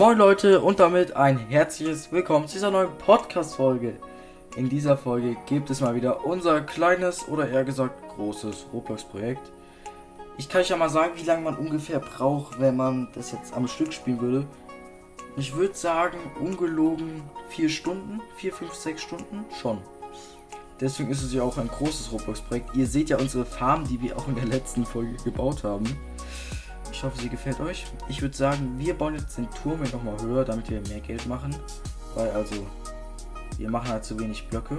Moin Leute und damit ein herzliches Willkommen zu dieser neuen Podcast-Folge. In dieser Folge gibt es mal wieder unser kleines oder eher gesagt großes Roblox-Projekt. Ich kann euch ja mal sagen, wie lange man ungefähr braucht, wenn man das jetzt am Stück spielen würde. Ich würde sagen, ungelogen 4 Stunden, 4, 5, 6 Stunden schon. Deswegen ist es ja auch ein großes Roblox-Projekt. Ihr seht ja unsere Farm, die wir auch in der letzten Folge gebaut haben. Ich hoffe, sie gefällt euch. Ich würde sagen, wir bauen jetzt den Turm hier nochmal höher, damit wir mehr Geld machen. Weil also, wir machen halt zu wenig Blöcke.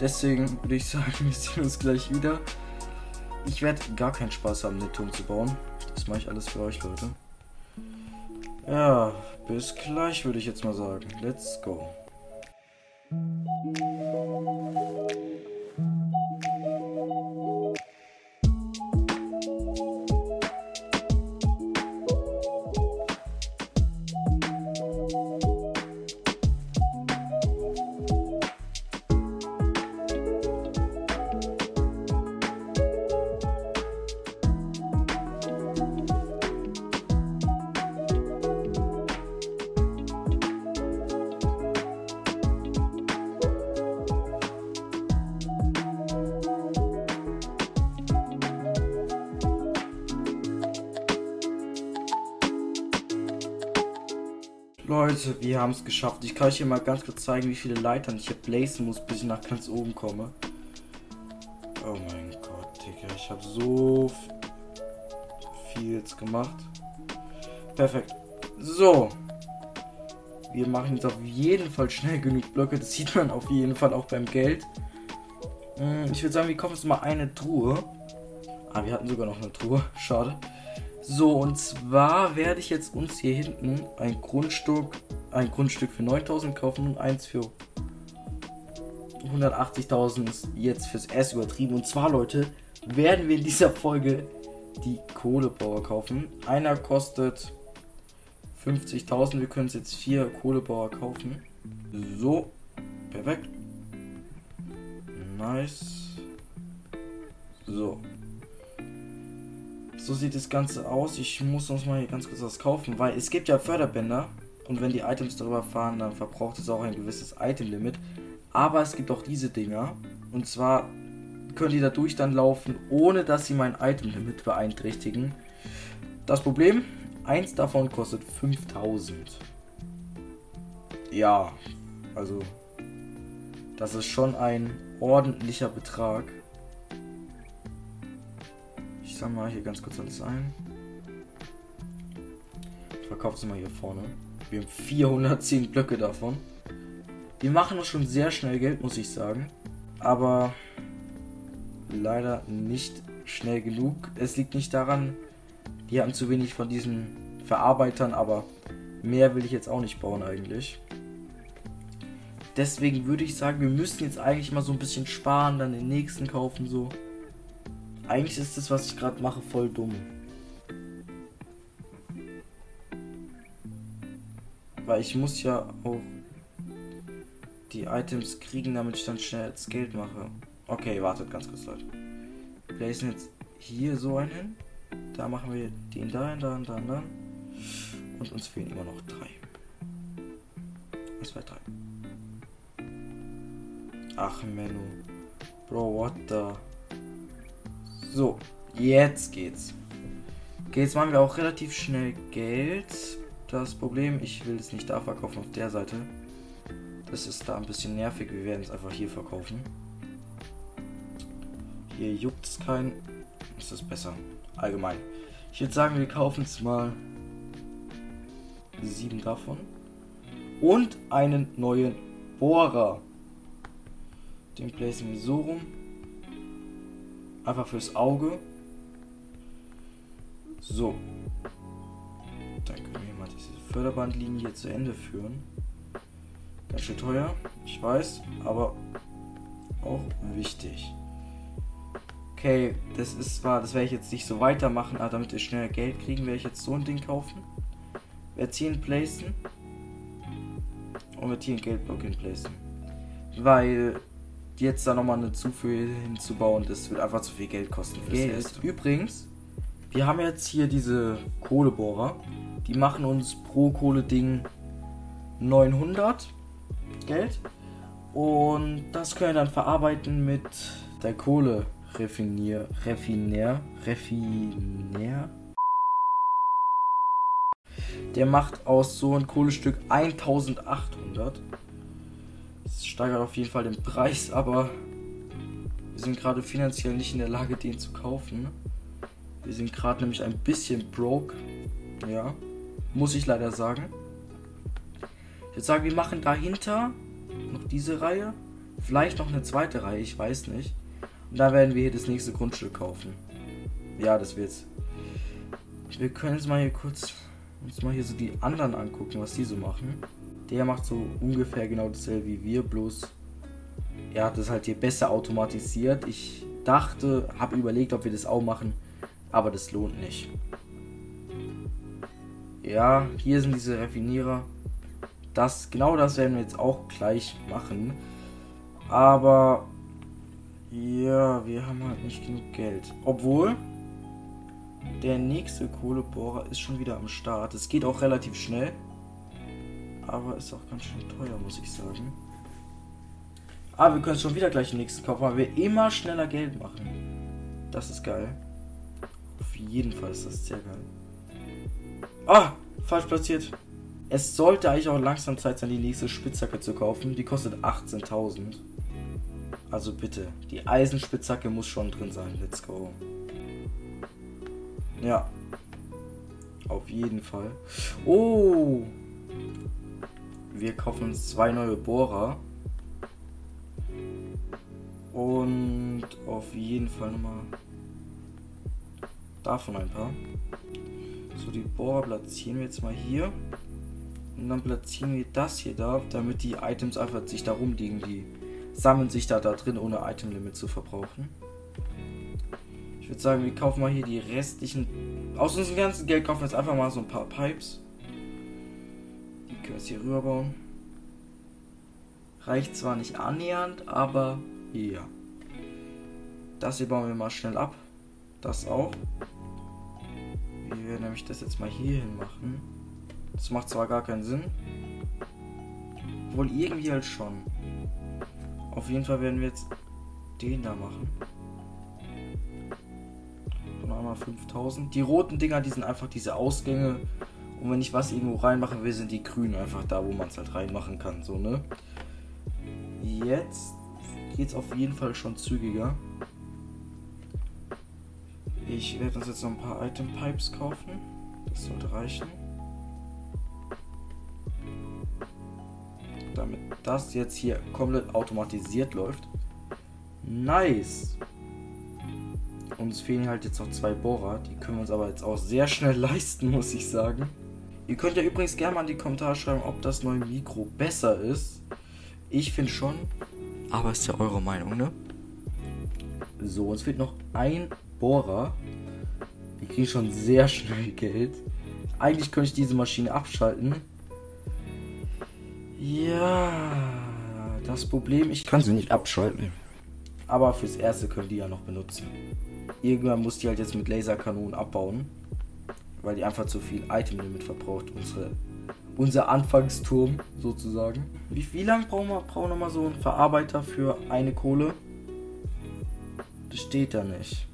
Deswegen würde ich sagen, wir sehen uns gleich wieder. Ich werde gar keinen Spaß haben, den Turm zu bauen. Das mache ich alles für euch, Leute. Ja, bis gleich würde ich jetzt mal sagen. Let's go. Leute, wir haben es geschafft. Ich kann euch hier mal ganz kurz zeigen, wie viele Leitern ich hier blazen muss, bis ich nach ganz oben komme. Oh mein Gott, Digga. Ich habe so viel jetzt gemacht. Perfekt. So. Wir machen jetzt auf jeden Fall schnell genug Blöcke. Das sieht man auf jeden Fall auch beim Geld. Hm, ich würde sagen, wir kommen jetzt mal eine Truhe. Ah, wir hatten sogar noch eine Truhe. Schade. So, und zwar werde ich jetzt uns hier hinten ein Grundstück, ein Grundstück für 9000 kaufen und eins für 180.000 ist jetzt fürs S übertrieben. Und zwar, Leute, werden wir in dieser Folge die Kohlebauer kaufen. Einer kostet 50.000. Wir können jetzt vier Kohlebauer kaufen. So, perfekt. Nice. So, so sieht das Ganze aus. Ich muss uns mal hier ganz kurz was kaufen, weil es gibt ja Förderbänder. Und wenn die Items darüber fahren, dann verbraucht es auch ein gewisses Item-Limit. Aber es gibt auch diese Dinger. Und zwar können die dadurch dann laufen, ohne dass sie mein Item-Limit beeinträchtigen. Das Problem, eins davon kostet 5000. Ja, also das ist schon ein ordentlicher Betrag mal hier ganz kurz alles ein. Ich verkaufe es mal hier vorne. Wir haben 410 Blöcke davon. Wir machen doch schon sehr schnell Geld, muss ich sagen. Aber leider nicht schnell genug. Es liegt nicht daran, wir haben zu wenig von diesen Verarbeitern, aber mehr will ich jetzt auch nicht bauen eigentlich. Deswegen würde ich sagen, wir müssen jetzt eigentlich mal so ein bisschen sparen, dann den nächsten kaufen so. Eigentlich ist das, was ich gerade mache, voll dumm. Weil ich muss ja auch die Items kriegen, damit ich dann schnell das Geld mache. Okay, wartet ganz kurz, Leute. Wir placen jetzt hier so einen hin. Da machen wir den da, da, da, da. Und uns fehlen immer noch drei. Eins, zwei, drei. Ach, Menno. Bro, what the... So, jetzt geht's. Okay, jetzt machen wir auch relativ schnell Geld. Das Problem, ich will es nicht da verkaufen, auf der Seite. Das ist da ein bisschen nervig. Wir werden es einfach hier verkaufen. Hier juckt es keinen. Das ist besser. Allgemein. Ich würde sagen, wir kaufen es mal sieben davon. Und einen neuen Bohrer. Den placen wir so rum. Einfach fürs Auge. So. Dann können wir mal diese Förderbandlinie zu Ende führen. Ganz schön teuer, ich weiß, aber auch wichtig. Okay, das ist zwar, das werde ich jetzt nicht so weitermachen, aber damit wir schnell Geld kriegen, werde ich jetzt so ein Ding kaufen. Werde placen. Und werde hier einen Geldblock placen. Weil jetzt da nochmal eine Zufuhr hinzubauen, das wird einfach zu viel Geld kosten. Geld. Übrigens, Wir haben jetzt hier diese Kohlebohrer. Die machen uns pro Kohle-Ding 900 Geld. Und das können wir dann verarbeiten mit der Kohle Refinier, Refiner, Refiner. Der macht aus so einem Kohlestück 1800. Das steigert auf jeden Fall den Preis, aber wir sind gerade finanziell nicht in der Lage, den zu kaufen. Wir sind gerade nämlich ein bisschen broke. Ja, muss ich leider sagen. Ich würde sagen, wir machen dahinter noch diese Reihe. Vielleicht noch eine zweite Reihe, ich weiß nicht. Und da werden wir hier das nächste Grundstück kaufen. Ja, das wird's. Wir können jetzt mal hier kurz uns mal hier so die anderen angucken, was die so machen. Der macht so ungefähr genau dasselbe wie wir, bloß er hat es halt hier besser automatisiert. Ich dachte, habe überlegt, ob wir das auch machen, aber das lohnt nicht. Ja, hier sind diese Raffinierer. Das, genau das werden wir jetzt auch gleich machen. Aber ja, wir haben halt nicht genug Geld. Obwohl, der nächste Kohlebohrer ist schon wieder am Start. Es geht auch relativ schnell. Aber ist auch ganz schön teuer, muss ich sagen. Ah, wir können schon wieder gleich den nächsten kaufen, weil wir immer schneller Geld machen. Das ist geil. Auf jeden Fall ist das sehr geil. Ah, falsch platziert. Es sollte eigentlich auch langsam Zeit sein, die nächste Spitzhacke zu kaufen. Die kostet 18.000. Also bitte, die Eisenspitzhacke muss schon drin sein. Let's go. Ja. Auf jeden Fall. Oh. Wir kaufen uns zwei neue Bohrer. Und auf jeden Fall nochmal davon ein paar. So, die Bohrer platzieren wir jetzt mal hier. Und dann platzieren wir das hier da, damit die Items einfach sich da rumliegen. Die sammeln sich da, da drin, ohne Item-Limit zu verbrauchen. Ich würde sagen, wir kaufen mal hier die restlichen. Aus unserem ganzen Geld kaufen wir jetzt einfach mal so ein paar Pipes. Können wir jetzt hier rüberbauen. Reicht zwar nicht annähernd, aber ja. Das hier bauen wir mal schnell ab. Das auch. Wir werden nämlich das jetzt mal hier hin machen. Das macht zwar gar keinen Sinn. Wohl irgendwie halt schon. Auf jeden Fall werden wir jetzt den da machen. Und einmal 5000. Die roten Dinger, die sind einfach diese Ausgänge. Und wenn ich was irgendwo reinmachen will, sind die grünen einfach da, wo man es halt reinmachen kann. So, ne? Jetzt geht es auf jeden Fall schon zügiger. Ich werde uns jetzt noch ein paar Item Pipes kaufen. Das sollte reichen. Damit das jetzt hier komplett automatisiert läuft. Nice. Uns fehlen halt jetzt noch zwei Bohrer. Die können wir uns aber jetzt auch sehr schnell leisten, muss ich sagen. Ihr könnt ja übrigens gerne mal in die Kommentare schreiben, ob das neue Mikro besser ist. Ich finde schon. Aber ist ja eure Meinung, ne? So, uns fehlt noch ein Bohrer. Wir kriegen schon sehr schnell Geld. Eigentlich könnte ich diese Maschine abschalten. Ja, das Problem, ich kann sie nicht abschalten. Aber fürs Erste können die ja noch benutzen. Irgendwann muss die halt jetzt mit Laserkanonen abbauen. Weil die einfach zu viel Item-Limit verbraucht. Unsere, unser Anfangsturm sozusagen. Wie, wie lange brauchen wir, brauchen wir mal so einen Verarbeiter für eine Kohle? Das steht da nicht.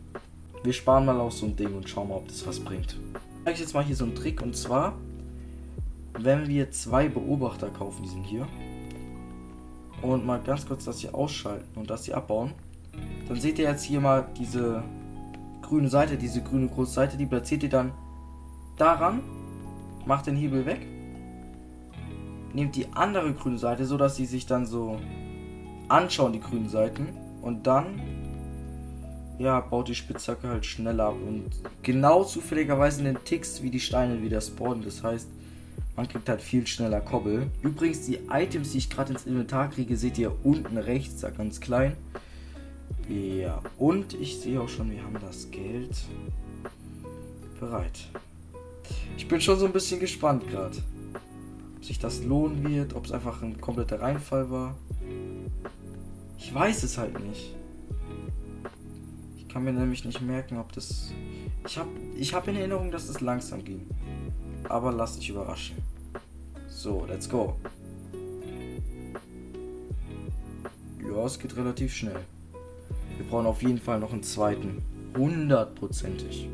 Wir sparen mal auf so ein Ding und schauen mal, ob das was bringt. Ich zeige jetzt mal hier so einen Trick und zwar, wenn wir zwei Beobachter kaufen, die sind hier, und mal ganz kurz das hier ausschalten und das hier abbauen, dann seht ihr jetzt hier mal diese grüne Seite, diese grüne große Seite, die platziert ihr dann daran, macht den Hebel weg, nehmt die andere grüne Seite, so dass sie sich dann so anschauen, die grünen Seiten, und dann ja, baut die Spitzhacke halt schneller ab und genau zufälligerweise in den Ticks, wie die Steine wieder spawnen. Das heißt, man kriegt halt viel schneller Kobbel. Übrigens, die Items, die ich gerade ins Inventar kriege, seht ihr unten rechts, da ganz klein. Ja, und ich sehe auch schon, wir haben das Geld bereit. Ich bin schon so ein bisschen gespannt gerade. Ob sich das lohnen wird, ob es einfach ein kompletter Reinfall war. Ich weiß es halt nicht kann mir nämlich nicht merken, ob das. Ich habe ich hab in Erinnerung, dass es langsam ging. Aber lass dich überraschen. So, let's go. Ja, es geht relativ schnell. Wir brauchen auf jeden Fall noch einen zweiten. Hundertprozentig.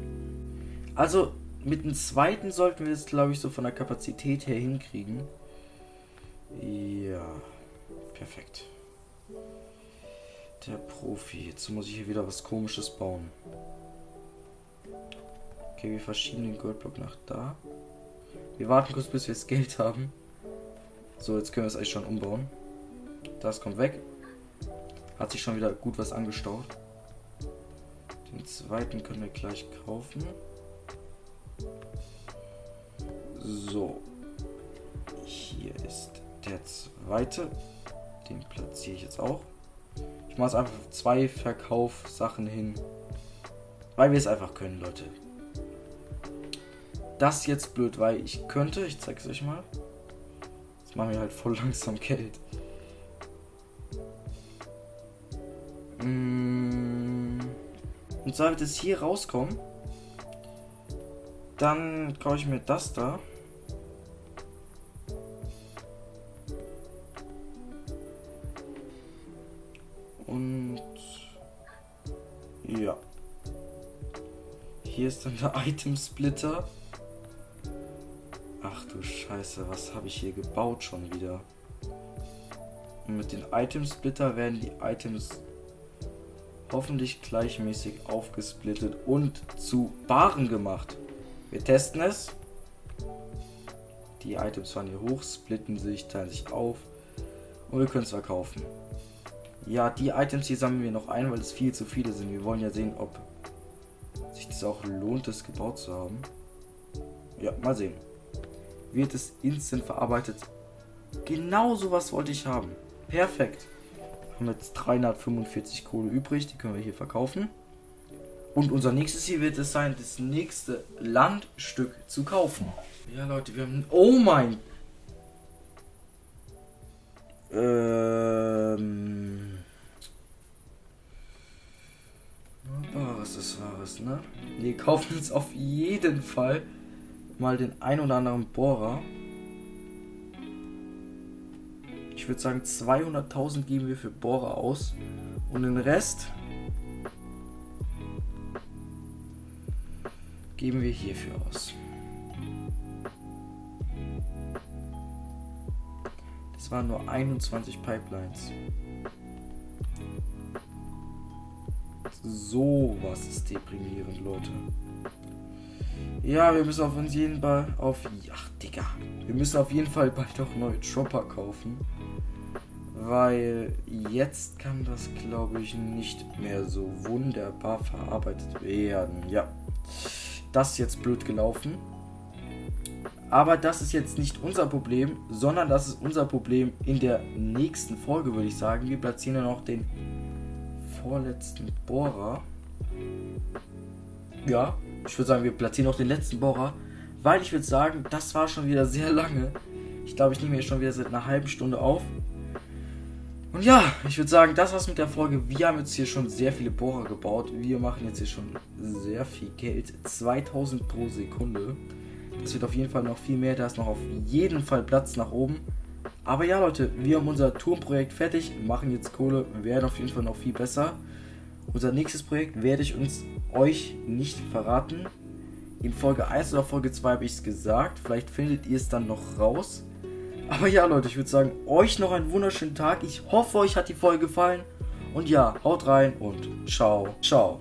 Also, mit dem zweiten sollten wir es, glaube ich, so von der Kapazität her hinkriegen. Ja, perfekt. Der Profi. Jetzt muss ich hier wieder was komisches bauen. Okay, wir verschieben den Goldblock nach da. Wir warten kurz, bis wir das Geld haben. So, jetzt können wir es eigentlich schon umbauen. Das kommt weg. Hat sich schon wieder gut was angestaut. Den zweiten können wir gleich kaufen. So. Hier ist der zweite. Den platziere ich jetzt auch. Ich mache es einfach zwei Verkaufssachen hin. Weil wir es einfach können, Leute. Das jetzt blöd, weil ich könnte, ich zeige es euch mal. Jetzt machen wir halt voll langsam Geld. Mm. Und zwar es hier rauskommen. Dann kaufe ich mir das da. Hier ist dann der Item Splitter. Ach du Scheiße, was habe ich hier gebaut schon wieder? Und mit den Item Splitter werden die Items hoffentlich gleichmäßig aufgesplittet und zu Baren gemacht. Wir testen es. Die Items fahren hier hoch, splitten sich, teilen sich auf und wir können es verkaufen. Ja, die Items hier sammeln wir noch ein, weil es viel zu viele sind. Wir wollen ja sehen, ob sich das auch lohnt, das gebaut zu haben. Ja, mal sehen. Wird es instant verarbeitet? Genau sowas wollte ich haben. Perfekt. Haben jetzt 345 Kohle übrig, die können wir hier verkaufen. Und unser nächstes Ziel wird es sein, das nächste Landstück zu kaufen. Ja, Leute, wir haben. Oh mein. Ähm. Wahres ist Wahres, ne? Wir kaufen uns auf jeden Fall mal den ein oder anderen Bohrer. Ich würde sagen, 200.000 geben wir für Bohrer aus. Und den Rest geben wir hierfür aus. Das waren nur 21 Pipelines. So was ist deprimierend, Leute. Ja, wir müssen auf jeden Fall auf. Ach, Digga. Wir müssen auf jeden Fall bald auch neue Chopper kaufen. Weil jetzt kann das, glaube ich, nicht mehr so wunderbar verarbeitet werden. Ja das ist jetzt blöd gelaufen. Aber das ist jetzt nicht unser Problem, sondern das ist unser Problem in der nächsten Folge, würde ich sagen. Wir platzieren ja noch den vorletzten Bohrer. Ja, ich würde sagen, wir platzieren noch den letzten Bohrer, weil ich würde sagen, das war schon wieder sehr lange. Ich glaube, ich nehme hier schon wieder seit einer halben Stunde auf. Und ja, ich würde sagen, das war's mit der Folge. Wir haben jetzt hier schon sehr viele Bohrer gebaut. Wir machen jetzt hier schon sehr viel Geld. 2000 pro Sekunde. Das wird auf jeden Fall noch viel mehr. Da ist noch auf jeden Fall Platz nach oben. Aber ja, Leute, wir haben unser Turmprojekt fertig, machen jetzt Kohle, werden auf jeden Fall noch viel besser. Unser nächstes Projekt werde ich uns euch nicht verraten. In Folge 1 oder Folge 2 habe ich es gesagt. Vielleicht findet ihr es dann noch raus. Aber ja, Leute, ich würde sagen, euch noch einen wunderschönen Tag. Ich hoffe, euch hat die Folge gefallen. Und ja, haut rein und ciao, ciao.